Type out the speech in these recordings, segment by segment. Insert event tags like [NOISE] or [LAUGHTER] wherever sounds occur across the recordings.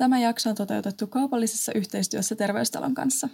Tämä jakso on toteutettu kaupallisessa yhteistyössä Terveystalon kanssa.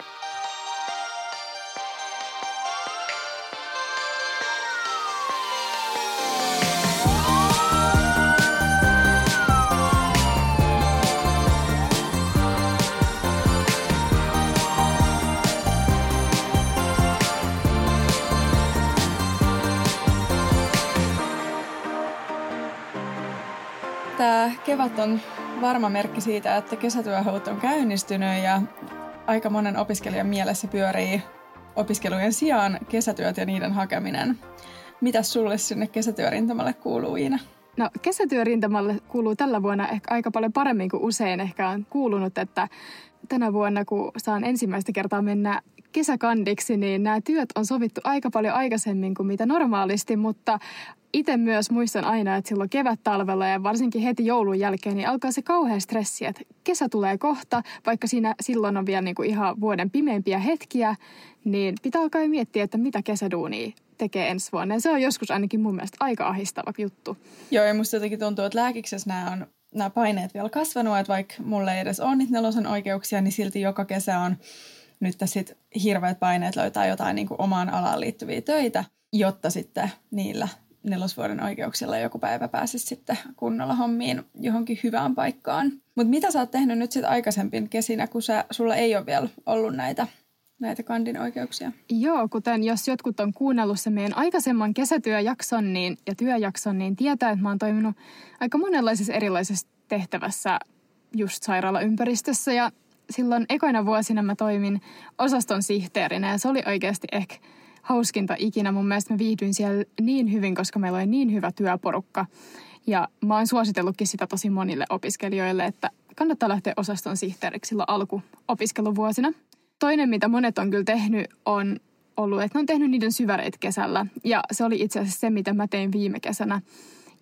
Tämä kevät on varma merkki siitä, että kesätyöhaut on käynnistynyt ja aika monen opiskelijan mielessä pyörii opiskelujen sijaan kesätyöt ja niiden hakeminen. Mitä sulle sinne kesätyörintamalle kuuluu, Iina? No kesätyörintamalle kuuluu tällä vuonna ehkä aika paljon paremmin kuin usein ehkä on kuulunut, että tänä vuonna kun saan ensimmäistä kertaa mennä kesäkandiksi, niin nämä työt on sovittu aika paljon aikaisemmin kuin mitä normaalisti, mutta itse myös muistan aina, että silloin kevät-talvella ja varsinkin heti joulun jälkeen, niin alkaa se kauhea stressi, että kesä tulee kohta, vaikka siinä silloin on vielä niin kuin ihan vuoden pimeimpiä hetkiä, niin pitää alkaa miettiä, että mitä kesäduunia tekee ensi vuonna. Ja se on joskus ainakin mun mielestä aika ahistava juttu. Joo, ja musta jotenkin tuntuu, että lääkiksessä nämä on nämä paineet vielä kasvanut, että vaikka mulle ei edes ole niitä nelosen oikeuksia, niin silti joka kesä on nyt sitten hirveät paineet löytää jotain niin kuin omaan alaan liittyviä töitä, jotta sitten niillä nelosvuoden oikeuksilla joku päivä pääsisi sitten kunnolla hommiin johonkin hyvään paikkaan. Mutta mitä sä oot tehnyt nyt sitten aikaisempin kesinä, kun sä, sulla ei ole vielä ollut näitä näitä kandin oikeuksia. Joo, kuten jos jotkut on kuunnellut se meidän aikaisemman kesätyöjakson niin, ja työjakson, niin tietää, että mä oon toiminut aika monenlaisessa erilaisessa tehtävässä just sairaalaympäristössä. Ja silloin ekoina vuosina mä toimin osaston sihteerinä ja se oli oikeasti ehkä hauskinta ikinä. Mun mielestä mä viihdyin siellä niin hyvin, koska meillä oli niin hyvä työporukka. Ja mä oon suositellutkin sitä tosi monille opiskelijoille, että kannattaa lähteä osaston sihteeriksi silloin alkuopiskeluvuosina. Toinen, mitä monet on kyllä tehnyt, on ollut, että ne on tehnyt niiden syväreitä kesällä. Ja se oli itse asiassa se, mitä mä tein viime kesänä.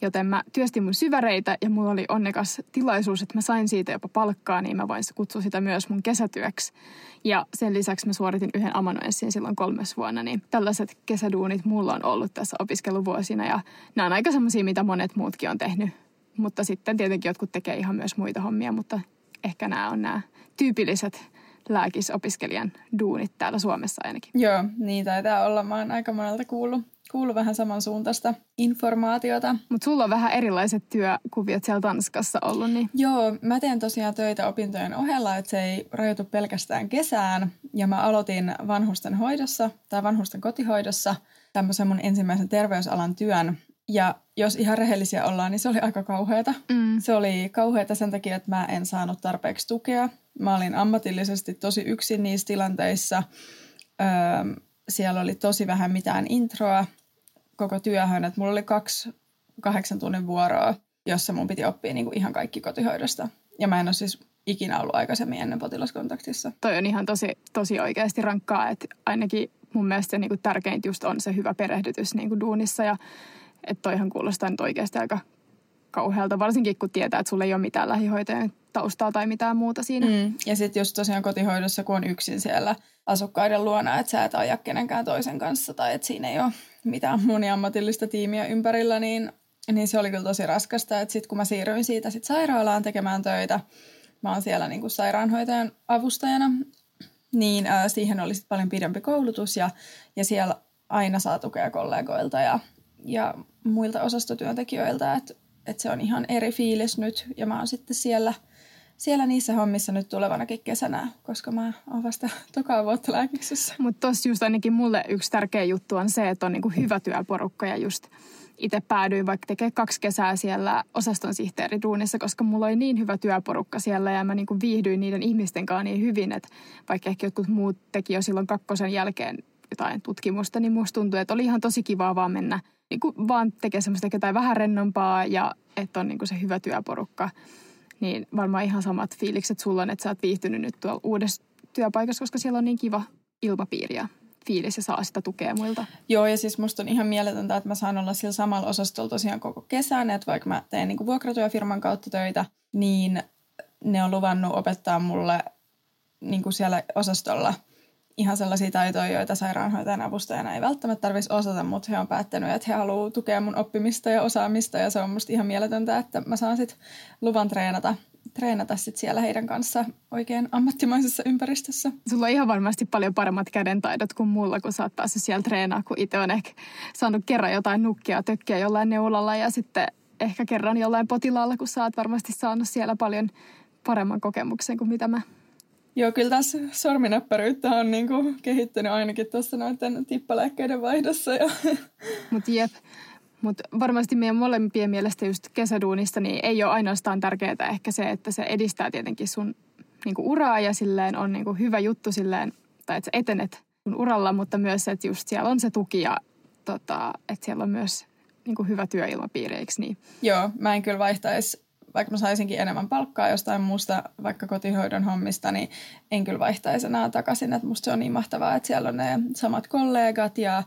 Joten mä työstin mun syväreitä ja mulla oli onnekas tilaisuus, että mä sain siitä jopa palkkaa, niin mä voin kutsua sitä myös mun kesätyöksi. Ja sen lisäksi mä suoritin yhden amanuenssin silloin kolmes vuonna, niin tällaiset kesäduunit mulla on ollut tässä opiskeluvuosina ja nämä on aika semmoisia, mitä monet muutkin on tehnyt. Mutta sitten tietenkin jotkut tekee ihan myös muita hommia, mutta ehkä nämä on nämä tyypilliset lääkisopiskelijan duunit täällä Suomessa ainakin. Joo, niin taitaa olla. Mä oon aika monelta kuullut, kuullut vähän samansuuntaista informaatiota. Mutta sulla on vähän erilaiset työkuviot siellä Tanskassa ollut, niin... Joo, mä teen tosiaan töitä opintojen ohella, että se ei rajoitu pelkästään kesään. Ja mä aloitin vanhusten hoidossa tai vanhusten kotihoidossa tämmöisen mun ensimmäisen terveysalan työn. Ja jos ihan rehellisiä ollaan, niin se oli aika kauheata. Mm. Se oli kauheata sen takia, että mä en saanut tarpeeksi tukea. Mä olin ammatillisesti tosi yksin niissä tilanteissa. Öö, siellä oli tosi vähän mitään introa koko työhön. Että mulla oli kaksi kahdeksan tunnin vuoroa, jossa mun piti oppia niin kuin ihan kaikki kotihoidosta. Ja mä en ole siis ikinä ollut aikaisemmin ennen potilaskontaktissa. Toi on ihan tosi, tosi oikeasti rankkaa, että ainakin mun mielestä niin kuin tärkeintä just on se hyvä perehdytys niin kuin duunissa ja että toihan kuulostaa nyt oikeasti aika kauhealta, varsinkin kun tietää, että sulla ei ole mitään lähihoitajan taustaa tai mitään muuta siinä. Mm. Ja sitten just tosiaan kotihoidossa, kun on yksin siellä asukkaiden luona, että sä et aja kenenkään toisen kanssa tai että siinä ei ole mitään moniammatillista tiimiä ympärillä, niin, niin se oli kyllä tosi raskasta. Että sitten kun mä siirryin siitä sit sairaalaan tekemään töitä, mä oon siellä niin kuin sairaanhoitajan avustajana, niin äh, siihen oli sit paljon pidempi koulutus ja, ja siellä aina saa tukea kollegoilta ja, ja muilta osastotyöntekijöiltä, että että se on ihan eri fiilis nyt ja mä oon sitten siellä, siellä niissä hommissa nyt tulevanakin kesänä, koska mä oon vasta tokaa vuotta lääkiksessä. Mutta tossa just ainakin mulle yksi tärkeä juttu on se, että on niinku hyvä työporukka ja just itse päädyin vaikka tekee kaksi kesää siellä osaston sihteeriduunissa, koska mulla oli niin hyvä työporukka siellä ja mä niinku viihdyin niiden ihmisten kanssa niin hyvin, että vaikka ehkä jotkut muut teki jo silloin kakkosen jälkeen jotain tutkimusta, niin musta tuntui, että oli ihan tosi kivaa vaan mennä niin kuin vaan tekee semmoista jotain vähän rennompaa ja että on niin kuin se hyvä työporukka. Niin varmaan ihan samat fiilikset sulla on, että sä oot viihtynyt nyt tuolla uudessa työpaikassa, koska siellä on niin kiva ilmapiiri ja fiilis ja saa sitä tukea muilta. Joo, ja siis musta on ihan mieletöntä, että mä saan olla sillä samalla osastolla tosiaan koko kesän, että vaikka mä teen niin vuokratyöfirman kautta töitä, niin ne on luvannut opettaa mulle niin kuin siellä osastolla – ihan sellaisia taitoja, joita sairaanhoitajan avustajana ei välttämättä tarvitsisi osata, mutta he on päättänyt, että he haluavat tukea mun oppimista ja osaamista ja se on musta ihan mieletöntä, että mä saan sitten luvan treenata, treenata sit siellä heidän kanssa oikein ammattimaisessa ympäristössä. Sulla on ihan varmasti paljon paremmat kädentaidot kuin mulla, kun sä oot päässyt siellä treenaa, kun itse on ehkä saanut kerran jotain nukkia, tökkiä jollain neulalla ja sitten ehkä kerran jollain potilaalla, kun sä oot varmasti saanut siellä paljon paremman kokemuksen kuin mitä mä. Joo, kyllä tässä sorminäppäryyttä on niin kuin kehittynyt ainakin tuossa noiden tippalääkkeiden vaihdossa. Ja... [LAUGHS] Mutta jep, mutta varmasti meidän molempien mielestä just kesäduunista niin ei ole ainoastaan tärkeää ehkä se, että se edistää tietenkin sun niinku uraa ja silleen on niinku hyvä juttu silleen, tai että sä etenet sun uralla, mutta myös, että just siellä on se tuki ja tota, että siellä on myös niinku hyvä työilmapiiri, eikö niin? Joo, mä en kyllä vaihtaisi vaikka mä saisinkin enemmän palkkaa jostain muusta, vaikka kotihoidon hommista, niin en kyllä vaihtaisi enää takaisin. Että musta se on niin mahtavaa, että siellä on ne samat kollegat ja,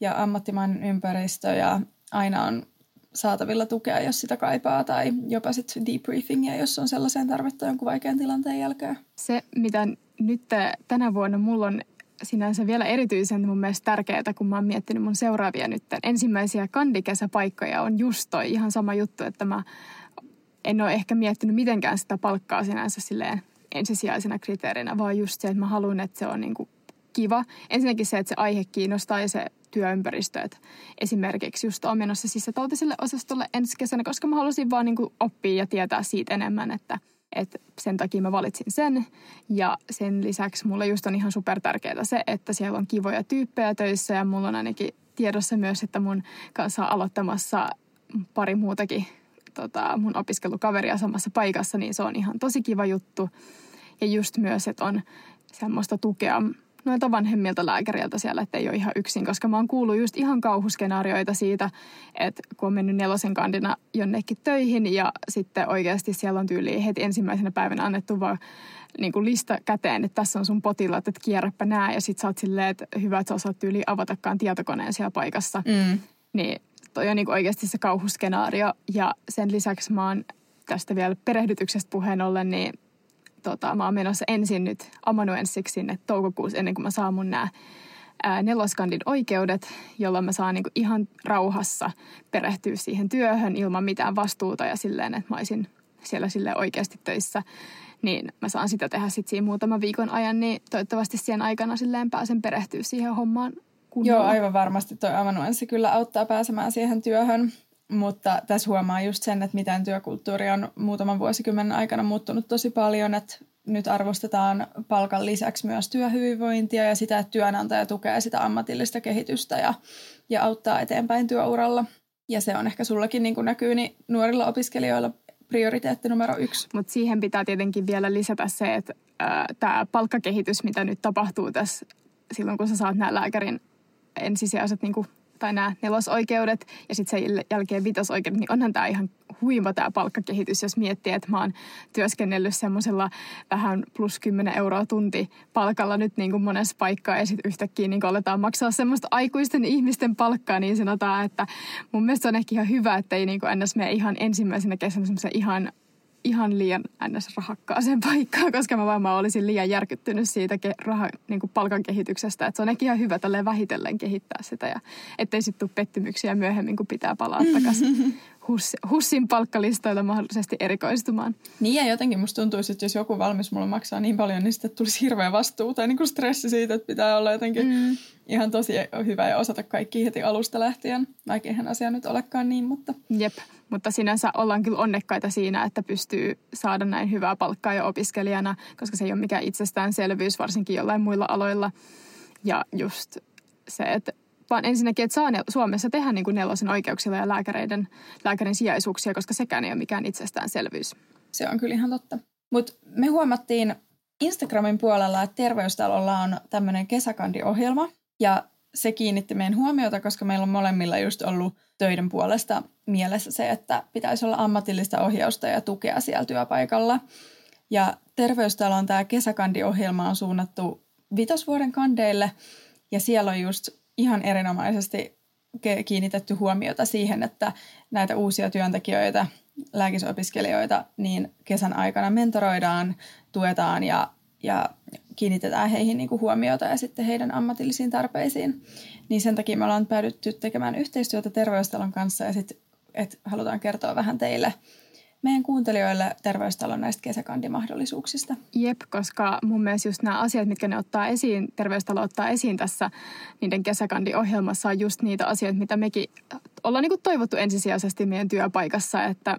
ja ammattimainen ympäristö ja aina on saatavilla tukea, jos sitä kaipaa, tai jopa sitten debriefingia, jos on sellaiseen tarvetta jonkun vaikean tilanteen jälkeen. Se, mitä nyt tänä vuonna mulla on sinänsä vielä erityisen mun mielestä tärkeää, kun mä oon miettinyt mun seuraavia nyt ensimmäisiä kandikesäpaikkoja, on just toi ihan sama juttu, että mä en ole ehkä miettinyt mitenkään sitä palkkaa sinänsä silleen ensisijaisena kriteerinä, vaan just se, että mä haluan, että se on niin kuin kiva. Ensinnäkin se, että se aihe kiinnostaa ja se työympäristö. Että esimerkiksi just olen menossa sisätautiselle osastolle ensi kesänä, koska mä halusin vaan niin kuin oppia ja tietää siitä enemmän, että, että sen takia mä valitsin sen. Ja sen lisäksi mulle just on ihan super tärkeää se, että siellä on kivoja tyyppejä töissä ja mulla on ainakin tiedossa myös, että mun kanssa on aloittamassa pari muutakin tota, mun opiskelukaveria samassa paikassa, niin se on ihan tosi kiva juttu. Ja just myös, että on semmoista tukea noilta vanhemmilta lääkäriltä siellä, että ei ole ihan yksin, koska mä oon kuullut just ihan kauhuskenaarioita siitä, että kun on mennyt nelosen kandina jonnekin töihin ja sitten oikeasti siellä on tyyli heti ensimmäisenä päivänä annettu vaan niin kuin lista käteen, että tässä on sun potilaat, että kierräpä nää ja sitten sä oot silleen, että hyvä, että sä osaat tyyli avatakaan tietokoneen siellä paikassa. Mm. Niin toi on niin oikeasti se kauhuskenaario. Ja sen lisäksi mä oon tästä vielä perehdytyksestä puheen ollen, niin tota, mä oon menossa ensin nyt amanuenssiksi sinne toukokuussa ennen kuin mä saan mun nämä neloskandin oikeudet, jolloin mä saan niinku ihan rauhassa perehtyä siihen työhön ilman mitään vastuuta ja silleen, että mä olisin siellä sille oikeasti töissä. Niin mä saan sitä tehdä sitten siinä muutaman viikon ajan, niin toivottavasti siihen aikana silleen pääsen perehtyä siihen hommaan kunnolla. Joo, aivan varmasti tuo amanuenssi kyllä auttaa pääsemään siihen työhön. Mutta tässä huomaa just sen, että miten työkulttuuri on muutaman vuosikymmenen aikana muuttunut tosi paljon, että nyt arvostetaan palkan lisäksi myös työhyvinvointia ja sitä, että työnantaja tukee sitä ammatillista kehitystä ja, ja auttaa eteenpäin työuralla. Ja se on ehkä sullakin niin kuin näkyy niin nuorilla opiskelijoilla prioriteetti numero yksi. Mutta siihen pitää tietenkin vielä lisätä se, että tämä palkkakehitys, mitä nyt tapahtuu tässä silloin, kun sä saat nämä lääkärin ensisijaiset niin kuin, tai nämä nelosoikeudet ja sitten sen jälkeen vitosoikeudet, niin onhan tämä ihan huima tämä palkkakehitys, jos miettii, että mä oon työskennellyt semmoisella vähän plus 10 euroa tunti palkalla nyt niin kuin monessa paikkaa ja sitten yhtäkkiä niin aletaan maksaa semmoista aikuisten ihmisten palkkaa, niin sanotaan, että mun mielestä on ehkä ihan hyvä, että ei niin kuin ns. mene ihan ensimmäisenä kesänä semmoisen ihan ihan liian ns. rahakkaaseen paikkaan, koska mä varmaan olisin liian järkyttynyt siitä ke- raha, niin kuin palkan kehityksestä. Että se on ihan hyvä tälleen vähitellen kehittää sitä ja ettei sitten tule pettymyksiä myöhemmin, kun pitää palaa takaisin [LAUGHS] Huss, Hussin palkkalistoilla mahdollisesti erikoistumaan. Niin ja jotenkin musta tuntuu, että jos joku valmis mulle maksaa niin paljon, niin sitten tulisi hirveä vastuu tai niin kuin stressi siitä, että pitää olla jotenkin mm. ihan tosi hyvä ja osata kaikki heti alusta lähtien. Vaikka eihän asia nyt olekaan niin, mutta... Jep, mutta sinänsä ollaan kyllä onnekkaita siinä, että pystyy saada näin hyvää palkkaa jo opiskelijana, koska se ei ole mikään itsestäänselvyys, varsinkin jollain muilla aloilla. Ja just se, että vaan ensinnäkin, että saa Suomessa tehdä niin kuin nelosen oikeuksilla ja lääkäreiden, lääkärin sijaisuuksia, koska sekään ei ole mikään itsestäänselvyys. Se on kyllä ihan totta. Mutta me huomattiin Instagramin puolella, että Terveystalolla on tämmöinen kesäkandiohjelma ja se kiinnitti meidän huomiota, koska meillä on molemmilla just ollut töiden puolesta mielessä se, että pitäisi olla ammatillista ohjausta ja tukea siellä työpaikalla. Ja Terveystalon tämä kesäkandiohjelma on suunnattu vitosvuoden kandeille ja siellä on just ihan erinomaisesti kiinnitetty huomiota siihen, että näitä uusia työntekijöitä, lääkisopiskelijoita, niin kesän aikana mentoroidaan, tuetaan ja, ja kiinnitetään heihin niin kuin huomiota ja sitten heidän ammatillisiin tarpeisiin. Niin sen takia me ollaan päädytty tekemään yhteistyötä Terveystalon kanssa ja sitten, että halutaan kertoa vähän teille meidän kuuntelijoille terveystalon näistä kesäkandimahdollisuuksista. Jep, koska mun mielestä just nämä asiat, mitkä ne ottaa esiin, terveystalo ottaa esiin tässä niiden kesäkandiohjelmassa on just niitä asioita, mitä mekin ollaan niin toivottu ensisijaisesti meidän työpaikassa, että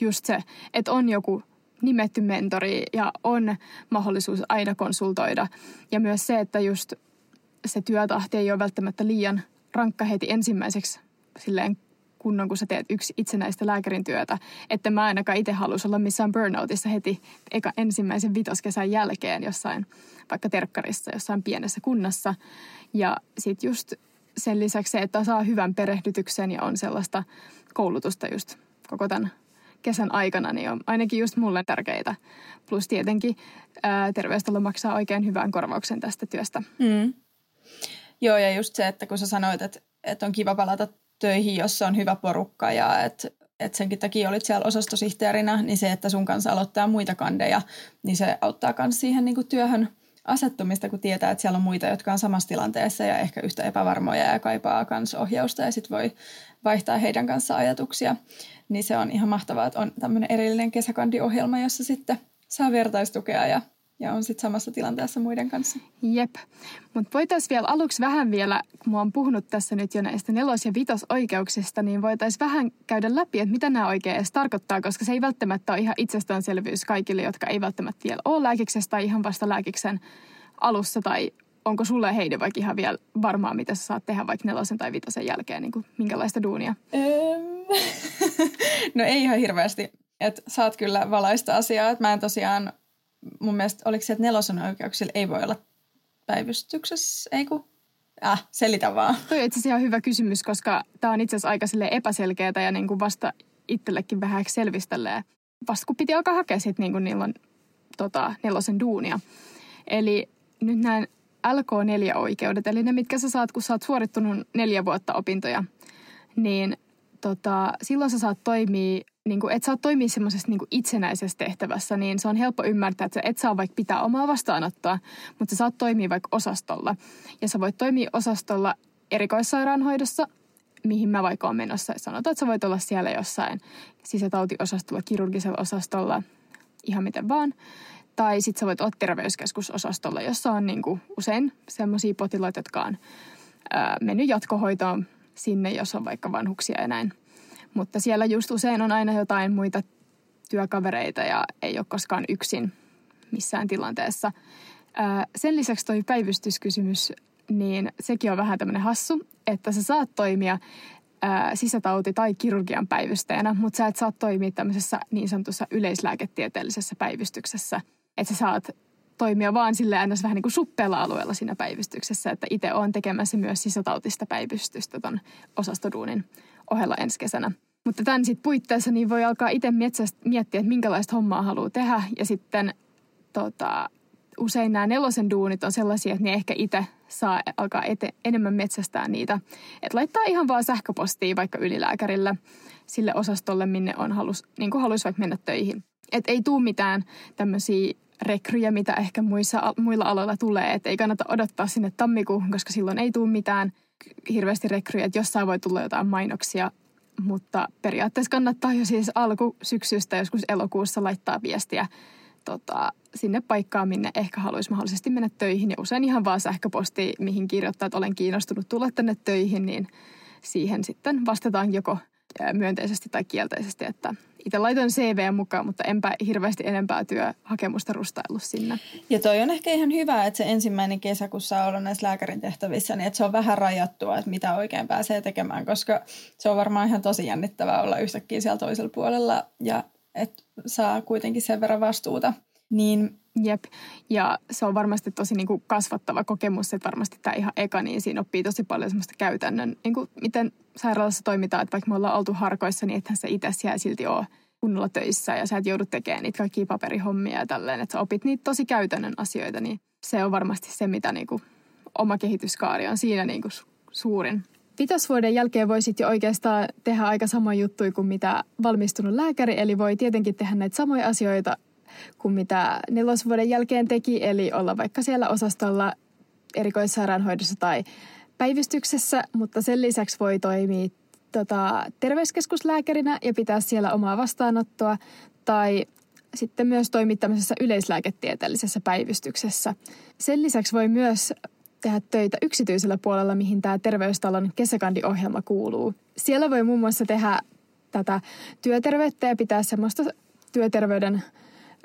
just se, että on joku nimetty mentori ja on mahdollisuus aina konsultoida. Ja myös se, että just se työtahti ei ole välttämättä liian rankka heti ensimmäiseksi silleen kunnon, kun sä teet yksi itsenäistä lääkärin työtä. Että mä ainakaan itse haluaisin olla missään burnoutissa heti eka ensimmäisen vitoskesän jälkeen jossain, vaikka terkkarissa, jossain pienessä kunnassa. Ja sitten just sen lisäksi se, että saa hyvän perehdytyksen ja on sellaista koulutusta just koko tämän kesän aikana, niin on ainakin just mulle tärkeitä. Plus tietenkin ää, terveystalo maksaa oikein hyvän korvauksen tästä työstä. Mm. Joo, ja just se, että kun sä sanoit, että, että on kiva palata töihin, jossa on hyvä porukka ja että että senkin takia olit siellä osastosihteerinä, niin se, että sun kanssa aloittaa muita kandeja, niin se auttaa myös siihen niin kuin työhön asettumista, kun tietää, että siellä on muita, jotka on samassa tilanteessa ja ehkä yhtä epävarmoja ja kaipaa myös ohjausta ja sitten voi vaihtaa heidän kanssa ajatuksia. Niin se on ihan mahtavaa, että on tämmöinen erillinen kesäkandiohjelma, jossa sitten saa vertaistukea ja ja on sitten samassa tilanteessa muiden kanssa. Jep. Mutta voitaisiin vielä aluksi vähän vielä, kun mä oon puhunut tässä nyt jo näistä nelos- ja vitosoikeuksista, niin voitaisiin vähän käydä läpi, että mitä nämä oikein edes tarkoittaa, koska se ei välttämättä ole ihan itsestäänselvyys kaikille, jotka ei välttämättä vielä ole lääkiksessä tai ihan vasta lääkiksen alussa tai onko sulle Heidi vaikka ihan vielä varmaa, mitä sä saat tehdä vaikka nelosen tai vitosen jälkeen, niin kuin minkälaista duunia? [LAUGHS] no ei ihan hirveästi. Et saat kyllä valaista asiaa. Et mä en tosiaan mun mielestä, oliko se, että nelosen oikeuksilla ei voi olla päivystyksessä, ei kun? Äh, selitä vaan. Toi on itse asiassa ihan hyvä kysymys, koska tämä on itse asiassa aika epäselkeää ja niin kuin vasta itsellekin vähän selvistelee. Vasta kun piti alkaa hakea sitten niin kuin niillä on tota, nelosen duunia. Eli nyt näin LK4-oikeudet, eli ne mitkä sä saat, kun sä oot suorittunut neljä vuotta opintoja, niin tota, silloin sä saat toimia niin kuin, et saa toimia semmoisessa niin itsenäisessä tehtävässä, niin se on helppo ymmärtää, että sä et saa vaikka pitää omaa vastaanottoa, mutta sä saat toimia vaikka osastolla. Ja sä voit toimia osastolla erikoissairaanhoidossa, mihin mä vaikka olen menossa. Sanotaan, että sä voit olla siellä jossain sisätautiosastolla, kirurgisella osastolla, ihan miten vaan. Tai sitten sä voit olla terveyskeskusosastolla, jossa on niin kuin usein semmoisia potilaita, jotka on ää, mennyt jatkohoitoon sinne, jos on vaikka vanhuksia ja näin. Mutta siellä just usein on aina jotain muita työkavereita ja ei ole koskaan yksin missään tilanteessa. Sen lisäksi toi päivystyskysymys, niin sekin on vähän tämmöinen hassu, että sä saat toimia sisätauti- tai kirurgian päivystäjänä, mutta sä et saa toimia tämmöisessä niin sanotussa yleislääketieteellisessä päivystyksessä. Että sä saat toimia vaan sille aina vähän niin kuin suppealla alueella siinä päivystyksessä, että itse olen tekemässä myös sisätautista päivystystä ton osastoduunin ohella ensi kesänä. Mutta tämän sitten puitteissa niin voi alkaa itse miettiä, että minkälaista hommaa haluaa tehdä. Ja sitten tota, usein nämä nelosen duunit on sellaisia, että ne ehkä itse saa alkaa ete, enemmän metsästää niitä. Että laittaa ihan vaan sähköpostia vaikka ylilääkärille sille osastolle, minne on halus, niin kuin haluaisi vaikka mennä töihin. Että ei tule mitään tämmöisiä rekryjä, mitä ehkä muissa, muilla aloilla tulee. Että ei kannata odottaa sinne tammikuuhun, koska silloin ei tule mitään hirveästi rekryjä. Että jossain voi tulla jotain mainoksia mutta periaatteessa kannattaa jo siis alkusyksystä joskus elokuussa laittaa viestiä tota, sinne paikkaan, minne ehkä haluaisi mahdollisesti mennä töihin. Ja usein ihan vaan sähköposti, mihin kirjoittaa, että olen kiinnostunut tulla tänne töihin, niin siihen sitten vastataan joko myönteisesti tai kielteisesti, että itse laitoin CV mukaan, mutta enpä hirveästi enempää työhakemusta rustaillut sinne. Ja toi on ehkä ihan hyvä, että se ensimmäinen kesä, kun saa olla näissä lääkärin tehtävissä, niin että se on vähän rajattua, että mitä oikein pääsee tekemään, koska se on varmaan ihan tosi jännittävää olla yhtäkkiä siellä toisella puolella ja että saa kuitenkin sen verran vastuuta. Niin Jep, ja se on varmasti tosi niin kuin kasvattava kokemus, että varmasti tämä ihan eka, niin siinä oppii tosi paljon semmoista käytännön, niin kuin miten sairaalassa toimitaan, että vaikka me ollaan oltu harkoissa, niin ethän se itse siellä silti ole kunnolla töissä ja sä et joudu tekemään niitä kaikkia paperihommia ja tälleen, että sä opit niitä tosi käytännön asioita, niin se on varmasti se, mitä niin kuin oma kehityskaari on siinä niin kuin suurin. Vitosvuoden jälkeen voisit jo oikeastaan tehdä aika samoja juttuja kuin mitä valmistunut lääkäri, eli voi tietenkin tehdä näitä samoja asioita kuin mitä nelosvuoden jälkeen teki, eli olla vaikka siellä osastolla erikoissairaanhoidossa tai päivystyksessä, mutta sen lisäksi voi toimia tota, terveyskeskuslääkärinä ja pitää siellä omaa vastaanottoa tai sitten myös toimia tämmöisessä yleislääketieteellisessä päivystyksessä. Sen lisäksi voi myös tehdä töitä yksityisellä puolella, mihin tämä Terveystalon kesäkandiohjelma kuuluu. Siellä voi muun muassa tehdä tätä työterveyttä ja pitää semmoista työterveyden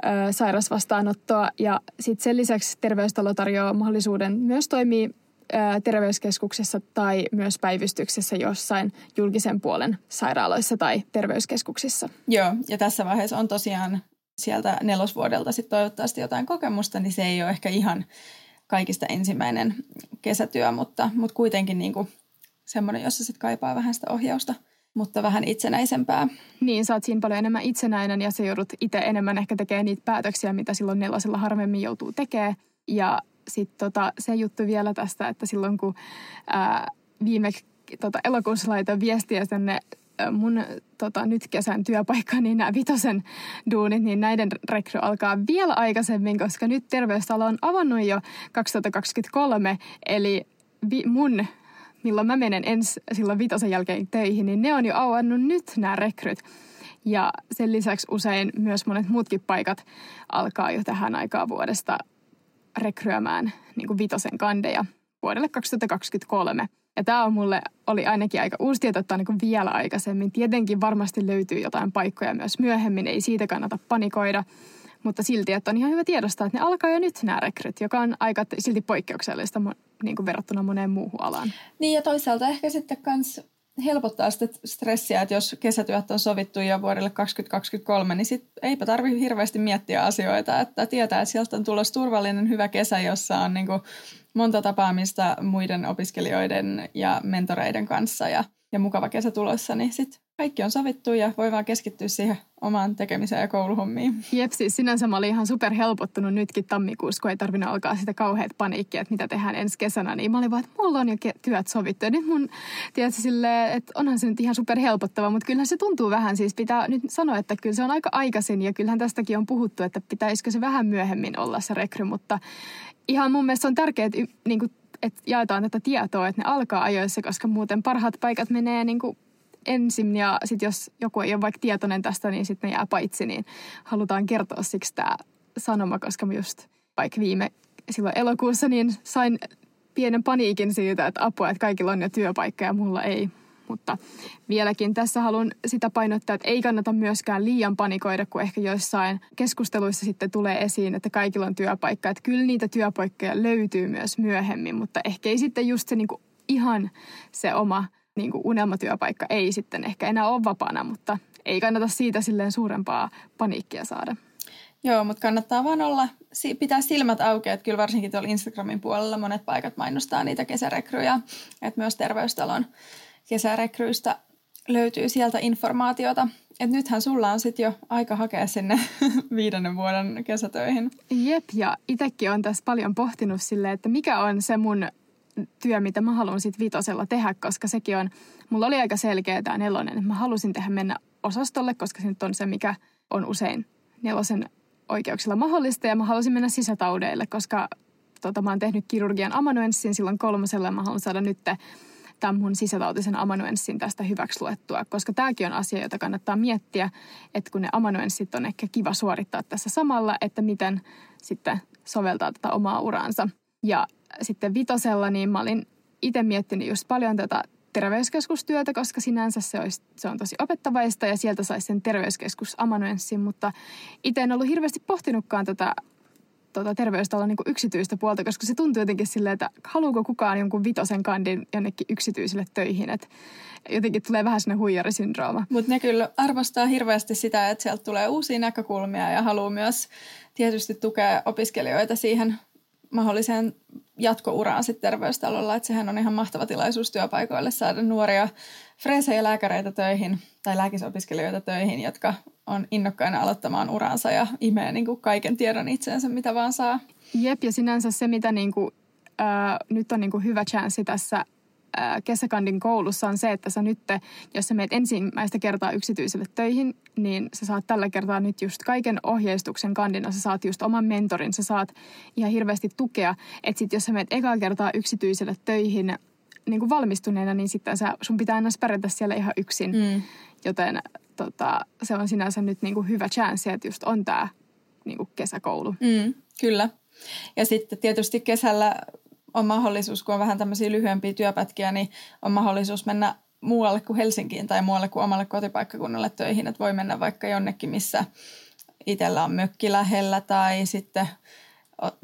ö, sairasvastaanottoa. Ja sitten sen lisäksi Terveystalo tarjoaa mahdollisuuden myös toimia ö, terveyskeskuksessa tai myös päivystyksessä jossain julkisen puolen sairaaloissa tai terveyskeskuksissa. Joo, ja tässä vaiheessa on tosiaan sieltä nelosvuodelta sitten toivottavasti jotain kokemusta, niin se ei ole ehkä ihan kaikista ensimmäinen kesätyö, mutta, mutta kuitenkin niin kuin semmoinen, jossa sitten kaipaa vähän sitä ohjausta, mutta vähän itsenäisempää. Niin, sä oot siinä paljon enemmän itsenäinen ja sä joudut itse enemmän ehkä tekemään niitä päätöksiä, mitä silloin nelosella harvemmin joutuu tekemään. Ja sitten tota, se juttu vielä tästä, että silloin kun ää, viime tota, elokuussa laitoin viestiä tänne mun tota, nyt kesän työpaikka, niin nämä vitosen duunit, niin näiden rekry alkaa vielä aikaisemmin, koska nyt terveystalo on avannut jo 2023, eli vi, mun, milloin mä menen ensi silloin vitosen jälkeen töihin, niin ne on jo avannut nyt nämä rekryt. Ja sen lisäksi usein myös monet muutkin paikat alkaa jo tähän aikaan vuodesta rekryämään niin kuin vitosen kandeja vuodelle 2023. Ja tämä on mulle, oli ainakin aika uusi tieto, että on niin vielä aikaisemmin. Tietenkin varmasti löytyy jotain paikkoja myös myöhemmin, ei siitä kannata panikoida. Mutta silti, että on ihan hyvä tiedostaa, että ne alkaa jo nyt nämä rekryt, joka on aika silti poikkeuksellista niin kuin verrattuna moneen muuhun alaan. Niin ja toisaalta ehkä sitten kans helpottaa sitä stressiä, että jos kesätyöt on sovittu jo vuodelle 2023, niin sit eipä tarvitse hirveästi miettiä asioita, että tietää, että sieltä on tulossa turvallinen hyvä kesä, jossa on niin kuin monta tapaamista muiden opiskelijoiden ja mentoreiden kanssa ja, ja mukava kesä tulossa, niin sitten kaikki on sovittu ja voi vaan keskittyä siihen omaan tekemiseen ja kouluhommiin. Jep, siis sinänsä mä olin ihan super helpottunut nytkin tammikuussa, kun ei tarvinnut alkaa sitä kauheat paniikkia, että mitä tehdään ensi kesänä. Niin mä olin vaan, että mulla on jo työt sovittu. Ja nyt mun, tiedätkö, sille, että onhan se nyt ihan super helpottava, mutta kyllähän se tuntuu vähän. Siis pitää nyt sanoa, että kyllä se on aika aikaisin ja kyllähän tästäkin on puhuttu, että pitäisikö se vähän myöhemmin olla se rekry, mutta ihan mun mielestä on tärkeää, että, niin kuin, että jaetaan tätä tietoa, että ne alkaa ajoissa, koska muuten parhaat paikat menee niin kuin ensin ja sitten jos joku ei ole vaikka tietoinen tästä, niin sitten ne jää paitsi, niin halutaan kertoa siksi tämä sanoma, koska mä just vaikka viime silloin elokuussa niin sain pienen paniikin siitä, että apua, että kaikilla on jo työpaikka ja mulla ei. Mutta vieläkin tässä haluan sitä painottaa, että ei kannata myöskään liian panikoida, kun ehkä joissain keskusteluissa sitten tulee esiin, että kaikilla on työpaikka. Että kyllä niitä työpaikkoja löytyy myös myöhemmin, mutta ehkä ei sitten just se niin kuin ihan se oma niin kuin unelmatyöpaikka ei sitten ehkä enää ole vapaana, mutta ei kannata siitä silleen suurempaa paniikkia saada. Joo, mutta kannattaa vaan olla, pitää silmät auki, että kyllä varsinkin tuolla Instagramin puolella monet paikat mainostaa niitä kesärekryjä, että myös terveystalon kesärekryistä löytyy sieltä informaatiota. Et nythän sulla on sitten jo aika hakea sinne [LAUGHS] viidennen vuoden kesätöihin. Jep, ja itsekin on tässä paljon pohtinut sille, että mikä on se mun työ, mitä mä haluan sitten vitosella tehdä, koska sekin on, mulla oli aika selkeä tämä nelonen, että mä halusin tehdä mennä osastolle, koska se nyt on se, mikä on usein nelosen oikeuksilla mahdollista, ja mä halusin mennä sisätaudeille, koska tota, mä oon tehnyt kirurgian amanuenssin silloin kolmosella, ja mä haluan saada nyt tämän mun sisätautisen amanuenssin tästä hyväksi luettua, koska tämäkin on asia, jota kannattaa miettiä, että kun ne amanuenssit on ehkä kiva suorittaa tässä samalla, että miten sitten soveltaa tätä omaa uraansa. Ja sitten vitosella, niin mä olin itse miettinyt just paljon tätä terveyskeskustyötä, koska sinänsä se, olisi, se on tosi opettavaista ja sieltä saisi sen terveyskeskus amanuenssin, mutta itse en ollut hirveästi pohtinutkaan tätä tuota, terveystalon niin yksityistä puolta, koska se tuntuu jotenkin silleen, että haluuko kukaan jonkun vitosen kandin jonnekin yksityisille töihin. Että jotenkin tulee vähän sinne huijarisyndrooma. Mutta ne kyllä arvostaa hirveästi sitä, että sieltä tulee uusia näkökulmia ja haluaa myös tietysti tukea opiskelijoita siihen mahdolliseen jatkouraan sitten terveystalolla. Että sehän on ihan mahtava tilaisuus työpaikoille saada nuoria freesejä lääkäreitä töihin tai lääkisopiskelijoita töihin, jotka on innokkaina aloittamaan uransa ja imee niin kuin kaiken tiedon itseensä, mitä vaan saa. Jep, ja sinänsä se, mitä niin kuin, äh, nyt on niin kuin hyvä chanssi tässä kesäkandin koulussa on se, että sä nyt, jos sä meet ensimmäistä kertaa yksityiselle töihin, niin sä saat tällä kertaa nyt just kaiken ohjeistuksen kandina, sä saat just oman mentorin, sä saat ihan hirveästi tukea. Että sit jos sä meet ekaa kertaa yksityiselle töihin niin kuin valmistuneena, niin sitten sä, sun pitää aina pärjätä siellä ihan yksin. Mm. Joten tota, se on sinänsä nyt niin kuin hyvä chance, että just on tämä niin kuin kesäkoulu. Mm, kyllä. Ja sitten tietysti kesällä on mahdollisuus, kun on vähän tämmöisiä lyhyempiä työpätkiä, niin on mahdollisuus mennä muualle kuin Helsinkiin tai muualle kuin omalle kotipaikkakunnalle töihin. Että voi mennä vaikka jonnekin, missä itsellä on mökki lähellä tai sitten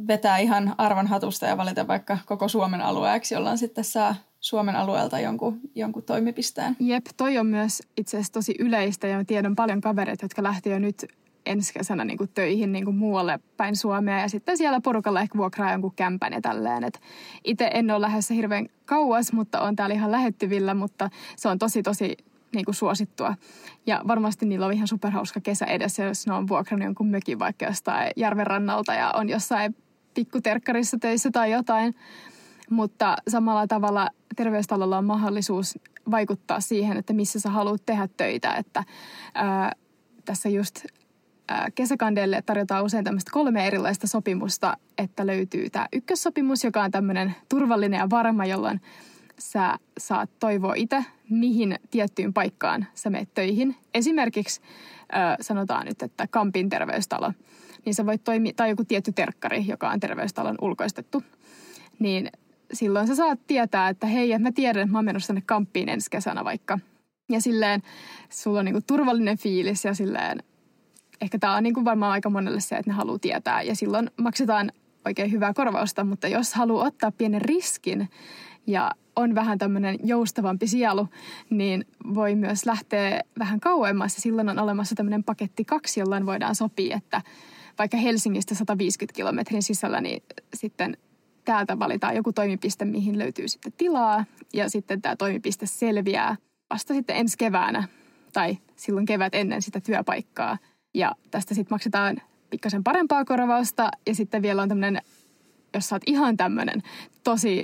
vetää ihan arvan hatusta ja valita vaikka koko Suomen alueeksi, jolloin sitten saa Suomen alueelta jonkun, jonkun toimipisteen. Jep, toi on myös itse asiassa tosi yleistä ja tiedän paljon kavereita, jotka lähtee jo nyt ensi kesänä niin kuin töihin niin kuin muualle päin Suomea ja sitten siellä porukalla ehkä vuokraa jonkun kämpän ja tälleen. itse en ole lähdössä hirveän kauas, mutta on täällä ihan lähettyvillä, mutta se on tosi tosi niin kuin suosittua. Ja varmasti niillä on ihan superhauska kesä edessä, jos ne on vuokrannut jonkun mökin vaikka jostain järven rannalta ja on jossain pikkuterkkarissa töissä tai jotain. Mutta samalla tavalla terveystalolla on mahdollisuus vaikuttaa siihen, että missä sä haluat tehdä töitä. Että ää, tässä just kesäkandeille tarjotaan usein tämmöistä kolme erilaista sopimusta, että löytyy tämä ykkössopimus, joka on tämmöinen turvallinen ja varma, jolloin sä saat toivoa itse, mihin tiettyyn paikkaan sä menet töihin. Esimerkiksi äh, sanotaan nyt, että Kampin terveystalo, niin sä voit toimia, tai joku tietty terkkari, joka on terveystalon ulkoistettu, niin silloin sä saat tietää, että hei, mä tiedän, että mä oon menossa tänne Kamppiin ensi kesänä vaikka. Ja silleen sulla on niinku turvallinen fiilis ja silleen ehkä tämä on niin kuin varmaan aika monelle se, että ne haluaa tietää. Ja silloin maksetaan oikein hyvää korvausta, mutta jos haluaa ottaa pienen riskin ja on vähän tämmöinen joustavampi sielu, niin voi myös lähteä vähän kauemmas. Silloin on olemassa tämmöinen paketti kaksi, jollain voidaan sopia, että vaikka Helsingistä 150 kilometrin sisällä, niin sitten täältä valitaan joku toimipiste, mihin löytyy sitten tilaa. Ja sitten tämä toimipiste selviää vasta sitten ensi keväänä tai silloin kevät ennen sitä työpaikkaa – ja tästä sitten maksetaan pikkasen parempaa korvausta. Ja sitten vielä on tämmöinen, jos sä oot ihan tämmöinen tosi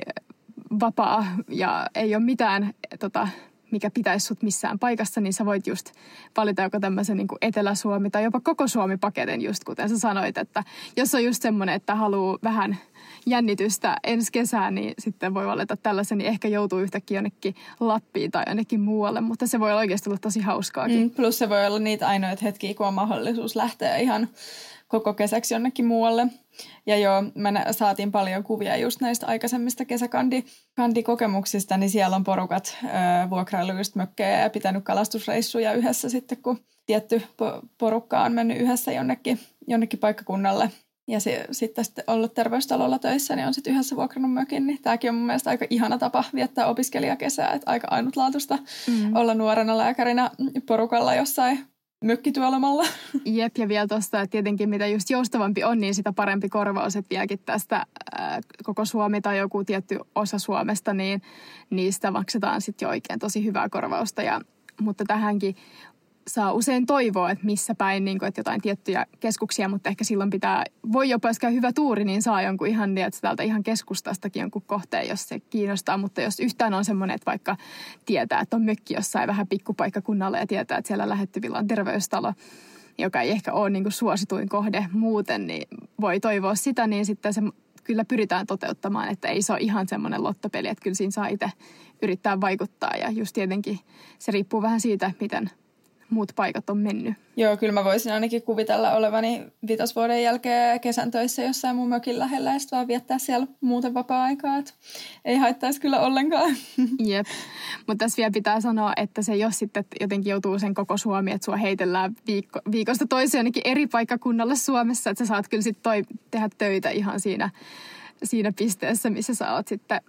vapaa ja ei ole mitään tota, mikä pitäisi sut missään paikassa, niin sä voit just valita joko tämmöisen niin Etelä-Suomi tai jopa koko Suomi-paketin just kuten sä sanoit, että jos on just semmoinen, että haluaa vähän jännitystä ensi kesään, niin sitten voi valita tällaisen, niin ehkä joutuu yhtäkkiä jonnekin Lappiin tai jonnekin muualle, mutta se voi oikeasti olla tosi hauskaakin. Mm, plus se voi olla niitä ainoita hetkiä, kun on mahdollisuus lähteä ihan koko kesäksi jonnekin muualle. Ja joo, me saatiin paljon kuvia just näistä aikaisemmista kesäkandikokemuksista, niin siellä on porukat ö, vuokraillut just mökkejä ja pitänyt kalastusreissuja yhdessä sitten, kun tietty porukka on mennyt yhdessä jonnekin, jonnekin paikkakunnalle ja se, sitten ollut terveystalolla töissä, niin on sitten yhdessä vuokrannut mökin. Niin tämäkin on mun mielestä aika ihana tapa viettää opiskelijakesää. Että aika ainutlaatuista mm. olla nuorena lääkärinä porukalla jossain mökkityölomalla. [LAUGHS] Jep, ja vielä tuosta, että tietenkin mitä just joustavampi on, niin sitä parempi korvaus, että vieläkin tästä ää, koko Suomi tai joku tietty osa Suomesta, niin niistä maksetaan sitten jo oikein tosi hyvää korvausta. Ja, mutta tähänkin saa usein toivoa, että missä päin, niin kuin, että jotain tiettyjä keskuksia, mutta ehkä silloin pitää, voi jopa jos käy hyvä tuuri, niin saa jonkun ihan, niin, että täältä ihan keskustastakin jonkun kohteen, jos se kiinnostaa. Mutta jos yhtään on semmoinen, että vaikka tietää, että on mökki jossain vähän pikkupaikkakunnalla ja tietää, että siellä lähettyvillä on terveystalo, joka ei ehkä ole niin kuin suosituin kohde muuten, niin voi toivoa sitä, niin sitten se kyllä pyritään toteuttamaan, että ei se ole ihan semmoinen lottopeli, että kyllä siinä saa itse yrittää vaikuttaa ja just tietenkin se riippuu vähän siitä, miten muut paikat on mennyt. Joo, kyllä mä voisin ainakin kuvitella olevani vitosvuoden jälkeen kesän töissä jossain mun mökin lähellä ja vaan viettää siellä muuten vapaa-aikaa. Et ei haittaisi kyllä ollenkaan. [LAUGHS] Jep, mutta tässä vielä pitää sanoa, että se jos sitten jotenkin joutuu sen koko Suomi, että sua heitellään viikko, viikosta toiseen ainakin eri paikkakunnalle Suomessa, että sä saat kyllä sitten toi, tehdä töitä ihan siinä, siinä pisteessä, missä sä oot sitten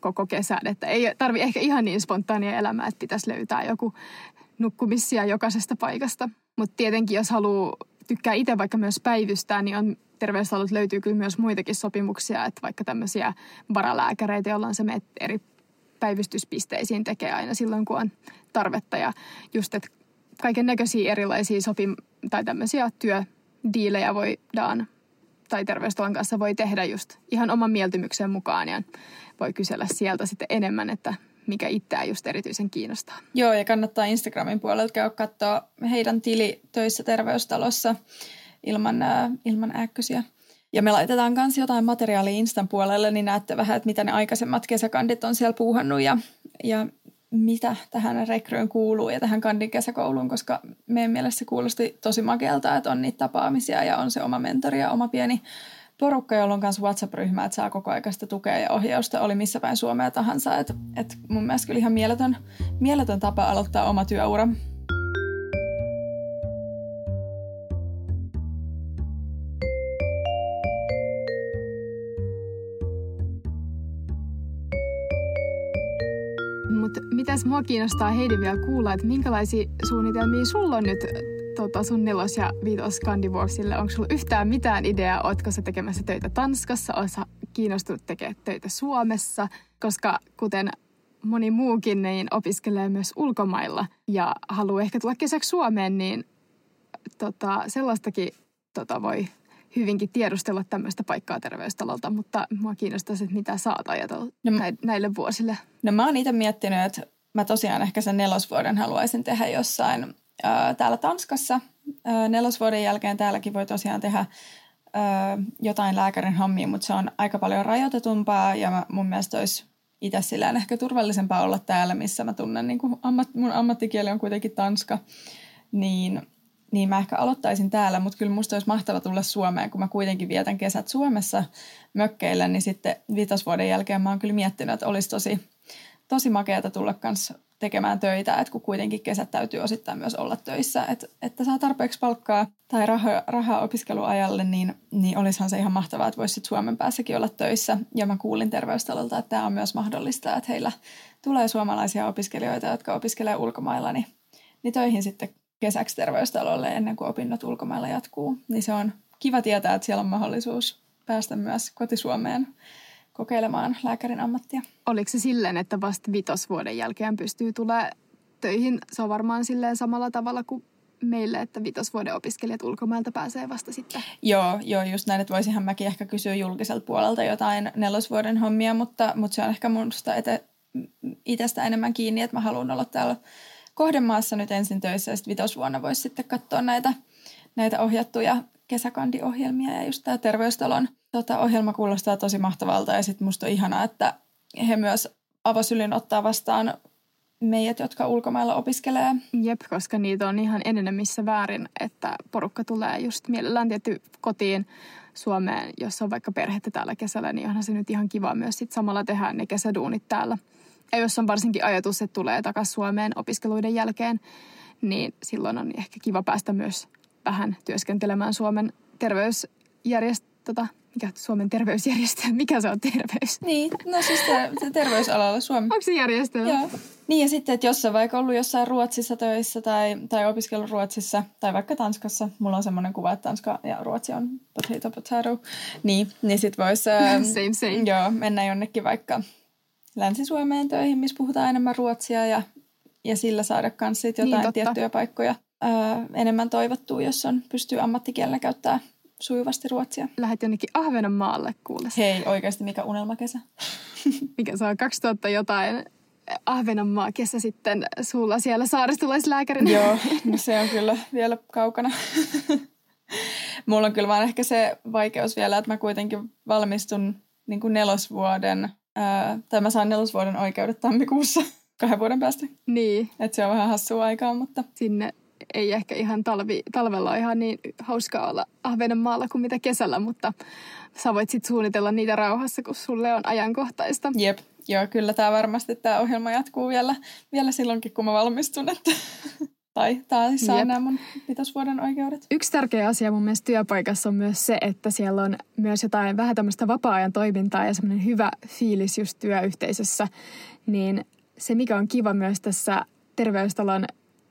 koko kesän. Että ei tarvi ehkä ihan niin spontaania elämää, että pitäisi löytää joku nukkumisia jokaisesta paikasta. Mutta tietenkin, jos haluaa tykkää itse vaikka myös päivystää, niin on terveystalot löytyy kyllä myös muitakin sopimuksia, että vaikka tämmöisiä varalääkäreitä, joilla on se eri päivystyspisteisiin tekee aina silloin, kun on tarvetta. Ja just, että kaiken näköisiä erilaisia sopim- tai tämmöisiä työdiilejä voidaan tai terveystalon kanssa voi tehdä just ihan oman mieltymyksen mukaan ja voi kysellä sieltä sitten enemmän, että mikä itseä just erityisen kiinnostaa. Joo, ja kannattaa Instagramin puolelta käydä katsoa heidän tili töissä terveystalossa ilman, äh, ilman äkkysiä. Ja me laitetaan myös jotain materiaalia Instan puolelle, niin näette vähän, että mitä ne aikaisemmat kesäkandit on siellä puuhannut ja, ja mitä tähän rekryyn kuuluu ja tähän kandin kesäkouluun, koska meidän mielestä se kuulosti tosi makealta, että on niitä tapaamisia ja on se oma mentori ja oma pieni porukka, jolla on myös WhatsApp-ryhmä, että saa koko aikaista tukea ja ohjausta, oli missä päin Suomea tahansa. Et, et mun mielestä kyllä ihan mieletön, mieletön tapa aloittaa oma työura. Mitäs mua kiinnostaa Heidi vielä kuulla, että minkälaisia suunnitelmia sulla on nyt tota, sun nelos- ja viitos kandivuoksille? Onko sulla yhtään mitään ideaa, ootko sä tekemässä töitä Tanskassa, ootko kiinnostunut tekemään töitä Suomessa? Koska kuten moni muukin, niin opiskelee myös ulkomailla ja haluaa ehkä tulla kesäksi Suomeen, niin tota, sellaistakin tota, voi hyvinkin tiedustella tämmöistä paikkaa terveystalolta, mutta mua kiinnostaisi, että mitä sä oot ajatellut no, näille vuosille. No mä oon itse miettinyt, että mä tosiaan ehkä sen nelosvuoden haluaisin tehdä jossain ää, täällä Tanskassa. Nelosvuoden jälkeen täälläkin voi tosiaan tehdä jotain lääkärin hommia, mutta se on aika paljon rajoitetumpaa ja mun mielestä olisi itse silleen ehkä turvallisempaa olla täällä, missä mä tunnen, niin kuin ammat, mun ammattikieli on kuitenkin tanska, niin niin mä ehkä aloittaisin täällä, mutta kyllä musta olisi mahtava tulla Suomeen, kun mä kuitenkin vietän kesät Suomessa mökkeillä, niin sitten viitosvuoden jälkeen mä oon kyllä miettinyt, että olisi tosi, tosi makeata tulla kanssa tekemään töitä, että kun kuitenkin kesät täytyy osittain myös olla töissä, että, että saa tarpeeksi palkkaa tai rahaa, rahaa opiskeluajalle, niin, niin olisihan se ihan mahtavaa, että voisi Suomen päässäkin olla töissä. Ja mä kuulin terveystalolta, että tämä on myös mahdollista, että heillä tulee suomalaisia opiskelijoita, jotka opiskelee ulkomailla, niin, niin töihin sitten kesäksi terveystalolle ennen kuin opinnot ulkomailla jatkuu. Niin se on kiva tietää, että siellä on mahdollisuus päästä myös kotisuomeen kokeilemaan lääkärin ammattia. Oliko se silleen, että vasta vitosvuoden jälkeen pystyy tulee töihin? Se on varmaan silleen samalla tavalla kuin meille, että vitosvuoden opiskelijat ulkomailta pääsee vasta sitten. Joo, joo just näin, että voisinhan mäkin ehkä kysyä julkiselta puolelta jotain nelosvuoden hommia, mutta, mutta se on ehkä mun itsestä enemmän kiinni, että mä haluan olla täällä kohdemaassa nyt ensin töissä ja sitten vitosvuonna voisi sitten katsoa näitä, näitä ohjattuja kesäkandiohjelmia ja just tämä terveystalon tota, ohjelma kuulostaa tosi mahtavalta ja sitten musta on ihanaa, että he myös avosylin ottaa vastaan meidät, jotka ulkomailla opiskelee. Jep, koska niitä on ihan enenemissä väärin, että porukka tulee just mielellään tietty kotiin Suomeen, jos on vaikka perhettä täällä kesällä, niin onhan se nyt ihan kiva myös sit samalla tehdä ne kesäduunit täällä. Ja jos on varsinkin ajatus, että tulee takaisin Suomeen opiskeluiden jälkeen, niin silloin on ehkä kiva päästä myös vähän työskentelemään Suomen terveysjärjestö, tota, mikä Suomen terveysjärjestö, [LAUGHS] mikä se on terveys? Niin, no siis ter- terveysalalla Suomi. Onko se järjestö? Joo. Niin ja sitten, että jos on vaikka ollut jossain Ruotsissa töissä tai, tai opiskellut Ruotsissa tai vaikka Tanskassa, mulla on semmoinen kuva, että Tanska ja Ruotsi on potato potato, niin, niin sitten voisi [LAUGHS] same, same. Joo, mennä jonnekin vaikka Länsi-Suomeen töihin, missä puhutaan enemmän ruotsia ja, ja sillä saada myös jotain niin, tiettyjä paikkoja öö, enemmän toivottua, jos on, pystyy ammattikielenä käyttää sujuvasti ruotsia. Lähet jonnekin Ahvenanmaalle kuule. Hei, oikeasti mikä unelmakesä? [LAUGHS] mikä saa 2000 jotain Ahvenanmaa kesä sitten sulla siellä saaristolaislääkärinä. Joo, no se on kyllä vielä kaukana. [LAUGHS] Mulla on kyllä vaan ehkä se vaikeus vielä, että mä kuitenkin valmistun niin kuin nelosvuoden Ää, tai mä saan nelosvuoden oikeudet tammikuussa [LAUGHS] kahden vuoden päästä. Niin. Et se on vähän hassua aikaa, mutta... Sinne ei ehkä ihan talvi, talvella ole ihan niin hauskaa olla Ahvenanmaalla kuin mitä kesällä, mutta sä voit sitten suunnitella niitä rauhassa, kun sulle on ajankohtaista. Jep, joo, kyllä tämä varmasti tämä ohjelma jatkuu vielä, vielä silloinkin, kun mä valmistun, että [LAUGHS] tai tai saa nämä mun vitosvuoden oikeudet. Yksi tärkeä asia mun mielestä työpaikassa on myös se, että siellä on myös jotain vähän tämmöistä vapaa-ajan toimintaa ja semmoinen hyvä fiilis just työyhteisössä. Niin se, mikä on kiva myös tässä terveystalon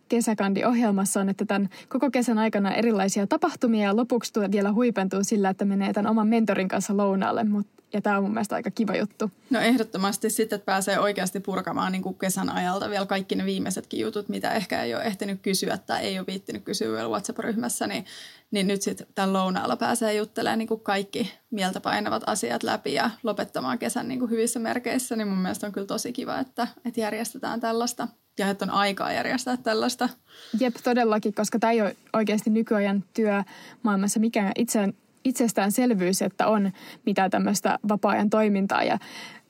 kesäkandi-ohjelmassa on, että tämän koko kesän aikana erilaisia tapahtumia ja lopuksi vielä huipentuu sillä, että menee tämän oman mentorin kanssa lounaalle. Mut, ja tämä on mun mielestä aika kiva juttu. No ehdottomasti sitten, että pääsee oikeasti purkamaan niin kuin kesän ajalta vielä kaikki ne viimeisetkin jutut, mitä ehkä ei ole ehtinyt kysyä tai ei ole viittinyt kysyä vielä WhatsApp-ryhmässä, niin, niin nyt sitten tämän lounaalla pääsee juttelemaan niin kuin kaikki mieltä painavat asiat läpi ja lopettamaan kesän niin kuin hyvissä merkeissä, niin mun mielestä on kyllä tosi kiva, että, että järjestetään tällaista ja että on aikaa järjestää tällaista. Jep, todellakin, koska tämä ei ole oikeasti nykyajan työmaailmassa mikään itse, itsestäänselvyys, että on mitä tämmöistä vapaa-ajan toimintaa. Ja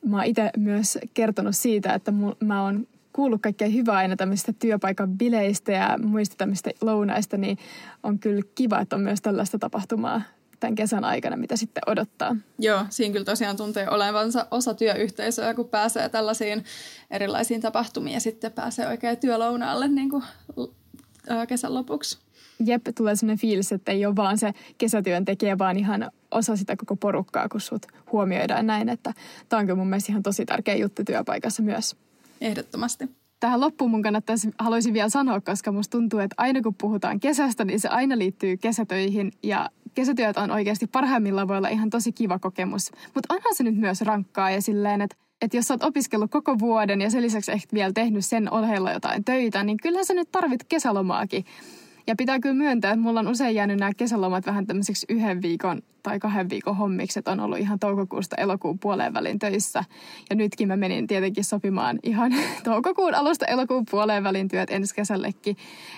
mä oon itse myös kertonut siitä, että mä oon kuullut kaikkea hyvää aina tämmöistä työpaikan bileistä ja muista tämmöistä lounaista, niin on kyllä kiva, että on myös tällaista tapahtumaa tämän kesän aikana, mitä sitten odottaa. Joo, siinä kyllä tosiaan tuntee olevansa osa työyhteisöä, kun pääsee tällaisiin erilaisiin tapahtumiin ja sitten pääsee oikein työlounaalle niin kuin, kesän lopuksi. Jep, tulee sellainen fiilis, että ei ole vaan se kesätyöntekijä, vaan ihan osa sitä koko porukkaa, kun sut huomioidaan näin, että tämä on kyllä mun mielestä ihan tosi tärkeä juttu työpaikassa myös. Ehdottomasti. Tähän loppuun mun kannattaisi, haluaisin vielä sanoa, koska musta tuntuu, että aina kun puhutaan kesästä, niin se aina liittyy kesätöihin ja kesätyöt on oikeasti parhaimmillaan voi olla ihan tosi kiva kokemus. Mutta onhan se nyt myös rankkaa ja silleen, että että jos sä oot opiskellut koko vuoden ja sen lisäksi ehkä vielä tehnyt sen ohella jotain töitä, niin kyllähän sä nyt tarvit kesälomaakin. Ja pitää kyllä myöntää, että mulla on usein jäänyt nämä kesälomat vähän tämmöiseksi yhden viikon tai kahden viikon hommiksi, että on ollut ihan toukokuusta elokuun puoleen välin töissä. Ja nytkin mä menin tietenkin sopimaan ihan [LAUGHS] toukokuun alusta elokuun puoleen välin työt ensi kesällekin.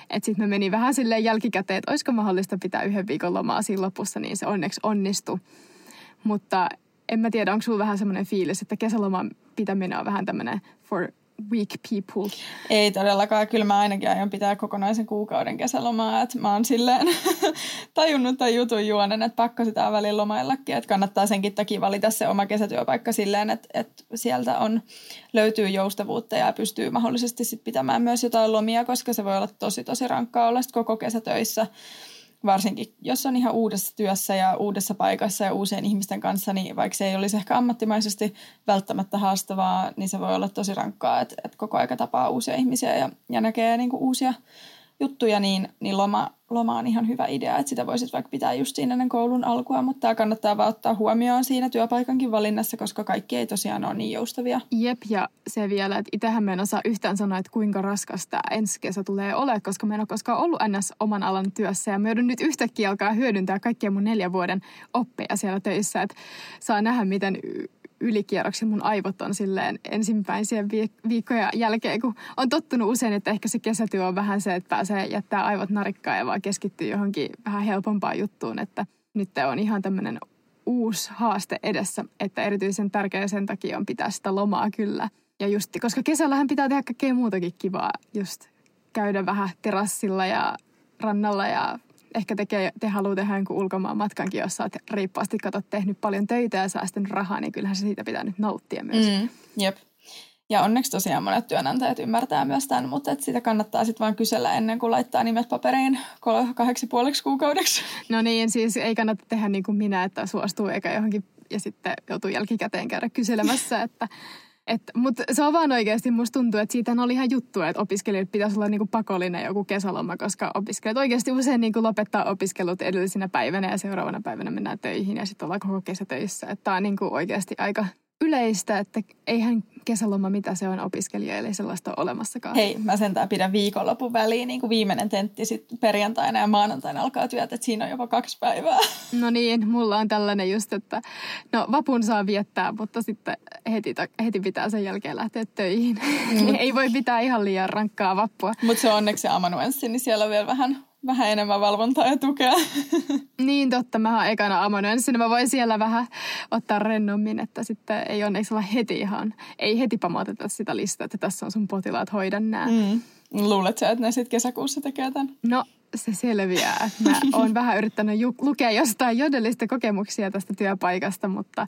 Että sitten mä menin vähän silleen jälkikäteen, että olisiko mahdollista pitää yhden viikon lomaa siinä lopussa, niin se onneksi onnistui. Mutta en mä tiedä, onko sulla vähän semmoinen fiilis, että kesäloman pitäminen on vähän tämmöinen for weak people. Ei todellakaan. Kyllä mä ainakin aion pitää kokonaisen kuukauden kesälomaa. Että mä oon silleen [LAUGHS] tajunnut tämän jutun juonen, että pakko sitä välillä lomaillakin. Että kannattaa senkin takia valita se oma kesätyöpaikka silleen, että, että sieltä on, löytyy joustavuutta ja pystyy mahdollisesti sit pitämään myös jotain lomia, koska se voi olla tosi tosi rankkaa olla koko kesä töissä varsinkin jos on ihan uudessa työssä ja uudessa paikassa ja uusien ihmisten kanssa, niin vaikka se ei olisi ehkä ammattimaisesti välttämättä haastavaa, niin se voi olla tosi rankkaa, että, että koko aika tapaa uusia ihmisiä ja, ja näkee niin kuin uusia juttuja, niin, niin loma, loma on ihan hyvä idea, että sitä voisit vaikka pitää just siinä ennen koulun alkua, mutta tämä kannattaa vaan ottaa huomioon siinä työpaikankin valinnassa, koska kaikki ei tosiaan ole niin joustavia. Jep, ja se vielä, että itsehän me en osaa yhtään sanoa, että kuinka raskas tämä ensi kesä tulee olemaan, koska mä en ole koskaan ollut ns. oman alan työssä, ja mä joudun nyt yhtäkkiä alkaa hyödyntää kaikkia mun neljän vuoden oppeja siellä töissä, että saa nähdä, miten ylikierroksen mun aivot on silleen ensimmäisen viikkojen jälkeen, kun on tottunut usein, että ehkä se kesätyö on vähän se, että pääsee jättää aivot narikkaan ja vaan keskittyy johonkin vähän helpompaan juttuun, että nyt on ihan tämmöinen uusi haaste edessä, että erityisen tärkeä sen takia on pitää sitä lomaa kyllä. Ja just, koska kesällähän pitää tehdä kaikkea muutakin kivaa, just käydä vähän terassilla ja rannalla ja ehkä tekee, te haluaa tehdä jonkun ulkomaan matkankin, jos olet riippaasti katsot tehnyt paljon töitä ja säästänyt rahaa, niin kyllähän se siitä pitää nyt nauttia myös. Mm, jep. Ja onneksi tosiaan monet työnantajat ymmärtää myös tämän, mutta että sitä kannattaa sitten vaan kysellä ennen kuin laittaa nimet paperiin kahdeksi puoleksi kuukaudeksi. No niin, siis ei kannata tehdä niin kuin minä, että suostuu eikä johonkin ja sitten joutuu jälkikäteen käydä kyselemässä, että mutta se on vaan oikeasti, musta tuntuu, että siitä oli ihan juttu, että opiskelijoille pitäisi olla niinku pakollinen joku kesäloma, koska opiskelijat oikeasti usein niinku lopettaa opiskelut edellisenä päivänä ja seuraavana päivänä mennään töihin ja sitten ollaan koko kesä töissä. Tämä on niinku oikeasti aika yleistä, että eihän kesäloma, mitä se on opiskelijoille, ei sellaista ole olemassakaan. Hei, mä sentään pidän viikonlopun väliin, niin kuin viimeinen tentti sitten perjantaina ja maanantaina alkaa työt, että siinä on jopa kaksi päivää. [LAUGHS] No niin, mulla on tällainen just, että no vapun saa viettää, mutta sitten heti, heti pitää sen jälkeen lähteä töihin. [LAUGHS] Mm. ei voi pitää ihan liian rankkaa vappua. Mutta se on onneksi se amanuenssi, niin siellä on vielä vähän vähän enemmän valvontaa ja tukea. [LAUGHS] Niin totta, mä oon ekana amanuenssina. Mä voin siellä vähän ottaa rennommin, että sitten ei onneksi olla heti ihan, ei heti pamoteta sitä listaa, että tässä on sun potilaat, hoidan nää. Mm. Luulet sä, että ne sitten kesäkuussa tekee tämän? No se selviää. Mä [LAUGHS] oon vähän yrittänyt ju- lukea jostain jodellista kokemuksia tästä työpaikasta, mutta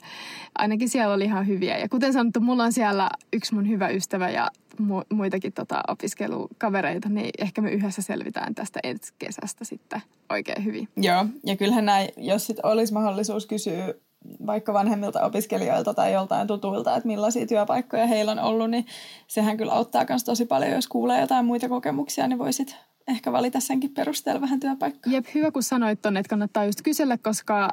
ainakin siellä oli ihan hyviä. Ja kuten sanottu, mulla on siellä yksi mun hyvä ystävä ja mu- muitakin tota, opiskelukavereita, niin ehkä me yhdessä selvitään tästä ensi kesästä sitten oikein hyvin. Joo, ja kyllähän näin, jos sit olisi mahdollisuus kysyä vaikka vanhemmilta opiskelijoilta tai joltain tutuilta, että millaisia työpaikkoja heillä on ollut, niin sehän kyllä auttaa myös tosi paljon, jos kuulee jotain muita kokemuksia, niin voisit ehkä valita senkin perusteella vähän työpaikkaa. Jep, hyvä kun sanoit tonne, että kannattaa just kysellä, koska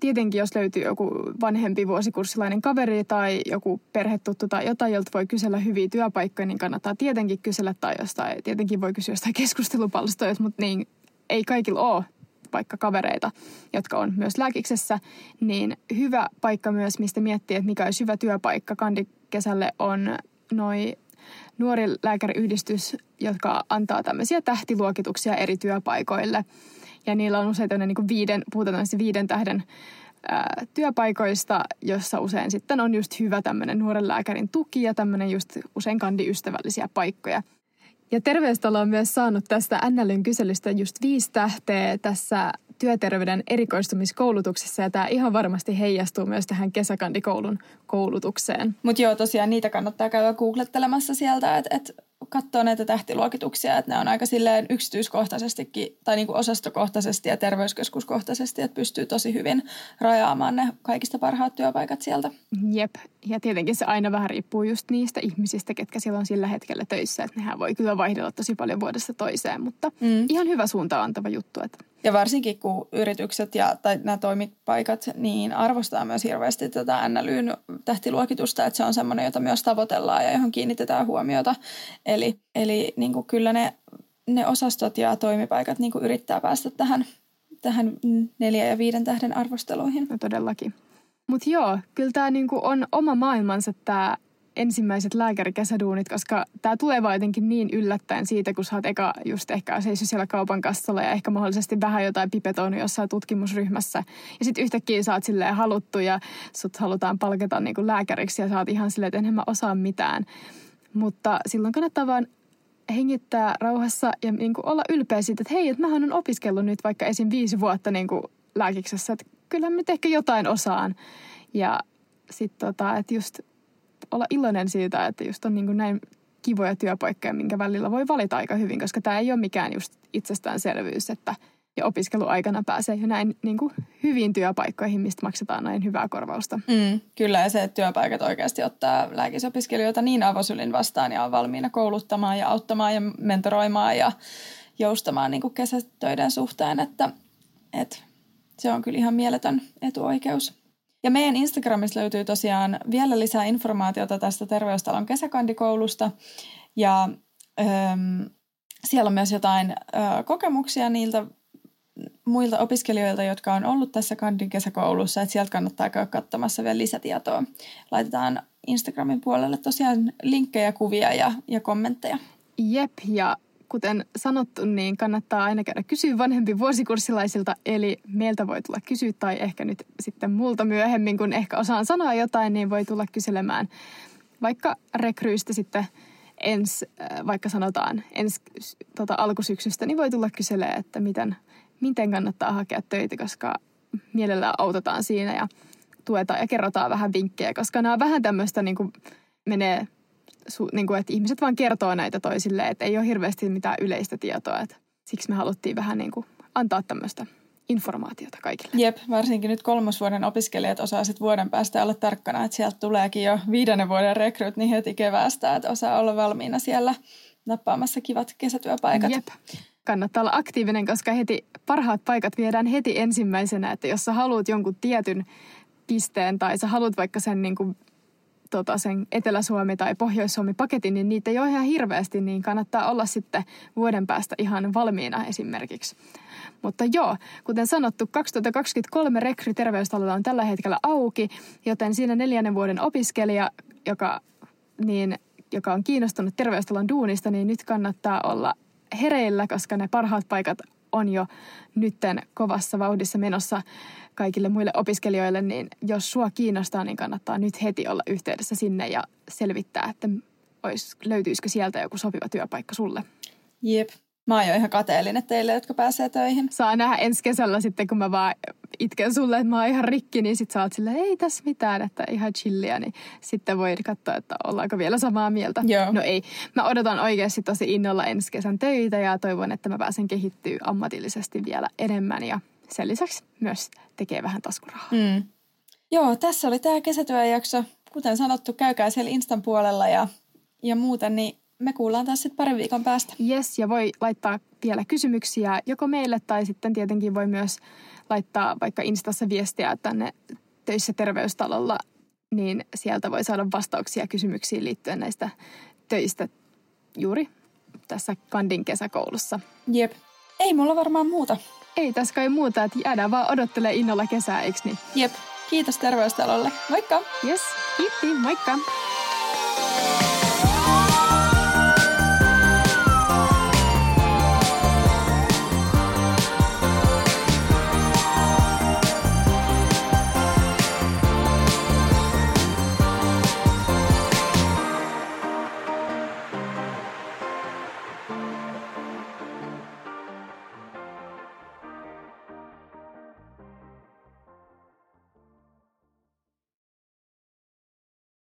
tietenkin jos löytyy joku vanhempi vuosikurssilainen kaveri tai joku perhetuttu tai jotain, jolta voi kysellä hyviä työpaikkoja, niin kannattaa tietenkin kysellä tai jostain, tietenkin voi kysyä jostain [LAUGHS] keskustelupalstoista, mutta niin ei kaikilla ole vaikka kavereita, jotka on myös lääkiksessä, niin hyvä paikka myös, mistä miettiä, että mikä olisi hyvä työpaikka kandikesälle on noin nuori lääkäriyhdistys, jotka antaa tämmöisiä tähtiluokituksia eri työpaikoille. Ja niillä on usein niin kuin viiden, puhutaan viiden tähden ää, työpaikoista, jossa usein sitten on just hyvä tämmöinen nuoren lääkärin tuki ja tämmöinen just usein kandiystävällisiä paikkoja. Ja terveystalo on myös saanut tästä NLyn kyselystä just viisi tähteä tässä työterveyden erikoistumiskoulutuksessa ja tämä ihan varmasti heijastuu myös tähän kesäkandikoulun koulutukseen. Mutta joo, tosiaan niitä kannattaa käydä googlettelemassa sieltä, että et katsoo näitä tähtiluokituksia, että ne on aika silleen yksityiskohtaisestikin tai niinku osastokohtaisesti ja terveyskeskuskohtaisesti, että pystyy tosi hyvin rajaamaan ne kaikista parhaat työpaikat sieltä. Jep, ja tietenkin se aina vähän riippuu just niistä ihmisistä, ketkä siellä on sillä hetkellä töissä, että nehän voi kyllä vaihdella tosi paljon vuodesta toiseen, mutta mm. ihan hyvä suunta antava juttu, että ja varsinkin kun yritykset ja tai nämä toimipaikat niin arvostaa myös hirveästi tätä NLYn tähtiluokitusta, että se on semmoinen, jota myös tavoitellaan ja johon kiinnitetään huomiota. Eli, eli niin kuin kyllä ne, ne osastot ja toimipaikat niin kuin yrittää päästä tähän, tähän neljä ja viiden tähden arvosteluihin. No todellakin. Mutta joo, kyllä tämä niinku on oma maailmansa tämä ensimmäiset lääkärikesäduunit, koska tämä tulee vaan jotenkin niin yllättäen siitä, kun sä oot eka just ehkä seissyt siellä kaupan kassalla ja ehkä mahdollisesti vähän jotain pipetoinut jossain tutkimusryhmässä. Ja sitten yhtäkkiä sä oot silleen haluttu ja sut halutaan palkata niin kuin lääkäriksi ja sä oot ihan silleen, että enhän mä osaa mitään. Mutta silloin kannattaa vaan hengittää rauhassa ja niin kuin olla ylpeä siitä, että hei, että mähän on opiskellut nyt vaikka esim. viisi vuotta niin kuin lääkiksessä, että kyllä mä ehkä jotain osaan. Ja sitten tota, että just olla iloinen siitä, että just on niin kuin näin kivoja työpaikkoja, minkä välillä voi valita aika hyvin, koska tämä ei ole mikään just itsestäänselvyys, että ja opiskeluaikana pääsee jo näin niin kuin hyviin työpaikkoihin, mistä maksetaan näin hyvää korvausta. Mm, kyllä, ja se, että työpaikat oikeasti ottaa lääkisopiskelijoita niin avosylin vastaan ja on valmiina kouluttamaan ja auttamaan ja mentoroimaan ja joustamaan niin kuin kesätöiden suhteen, että, että se on kyllä ihan mieletön etuoikeus. Ja meidän Instagramissa löytyy tosiaan vielä lisää informaatiota tästä Terveystalon kesäkandikoulusta. Ja ähm, siellä on myös jotain äh, kokemuksia niiltä muilta opiskelijoilta, jotka on ollut tässä kandin kesäkoulussa, että sieltä kannattaa käydä katsomassa vielä lisätietoa. Laitetaan Instagramin puolelle tosiaan linkkejä, kuvia ja, ja kommentteja. Jep, ja kuten sanottu, niin kannattaa aina käydä kysyä vanhempi vuosikurssilaisilta, eli meiltä voi tulla kysyä tai ehkä nyt sitten multa myöhemmin, kun ehkä osaan sanoa jotain, niin voi tulla kyselemään vaikka rekryistä sitten ens, äh, vaikka sanotaan ens tota, alkusyksystä, niin voi tulla kyselemään, että miten, miten kannattaa hakea töitä, koska mielellään autetaan siinä ja tuetaan ja kerrotaan vähän vinkkejä, koska nämä on vähän tämmöistä niin kuin menee su, niin kuin, että ihmiset vaan kertoo näitä toisille, että ei ole hirveästi mitään yleistä tietoa. Että siksi me haluttiin vähän niin kuin antaa tämmöistä informaatiota kaikille. Jep, varsinkin nyt kolmosvuoden opiskelijat osaa sitten vuoden päästä olla tarkkana, että sieltä tuleekin jo viidennen vuoden rekryt niin heti keväästä, että osaa olla valmiina siellä nappaamassa kivat kesätyöpaikat. Jep. Kannattaa olla aktiivinen, koska heti parhaat paikat viedään heti ensimmäisenä, että jos sä haluat jonkun tietyn pisteen tai sä haluat vaikka sen niin kuin tota, sen Etelä-Suomi tai Pohjois-Suomi paketin, niin niitä ei ole ihan hirveästi, niin kannattaa olla sitten vuoden päästä ihan valmiina esimerkiksi. Mutta joo, kuten sanottu, 2023 rekry terveystalolla on tällä hetkellä auki, joten siinä neljännen vuoden opiskelija, joka, niin, joka on kiinnostunut terveystalon duunista, niin nyt kannattaa olla hereillä, koska ne parhaat paikat on jo nytten kovassa vauhdissa menossa kaikille muille opiskelijoille, niin jos sua kiinnostaa, niin kannattaa nyt heti olla yhteydessä sinne ja selvittää, että ois, löytyisikö sieltä joku sopiva työpaikka sulle. Jep. Mä oon jo ihan kateellinen teille, jotka pääsee töihin. Saa nähdä ensi kesällä sitten, kun mä vaan itken sulle, että mä oon ihan rikki, niin sit sä oot silleen, ei tässä mitään, että ihan chillia, niin sitten voi katsoa, että ollaanko vielä samaa mieltä. Joo. No ei. Mä odotan oikeasti tosi innolla ensi kesän töitä ja toivon, että mä pääsen kehittyä ammatillisesti vielä enemmän ja sen lisäksi myös tekee vähän taskurahaa. Mm. Joo, tässä oli tämä kesätyöjakso. Kuten sanottu, käykää siellä Instan puolella ja, ja muuten, niin me kuullaan taas sitten parin viikon päästä. Yes, ja voi laittaa vielä kysymyksiä joko meille tai sitten tietenkin voi myös laittaa vaikka Instassa viestiä tänne töissä terveystalolla, niin sieltä voi saada vastauksia kysymyksiin liittyen näistä töistä juuri tässä Kandin kesäkoulussa. Jep. Ei mulla varmaan muuta. Ei tässä kai muuta, että jäädään vaan odottelee innolla kesää, eikö niin? Jep. Kiitos terveystalolle. Moikka! Yes, kiitti, moikka!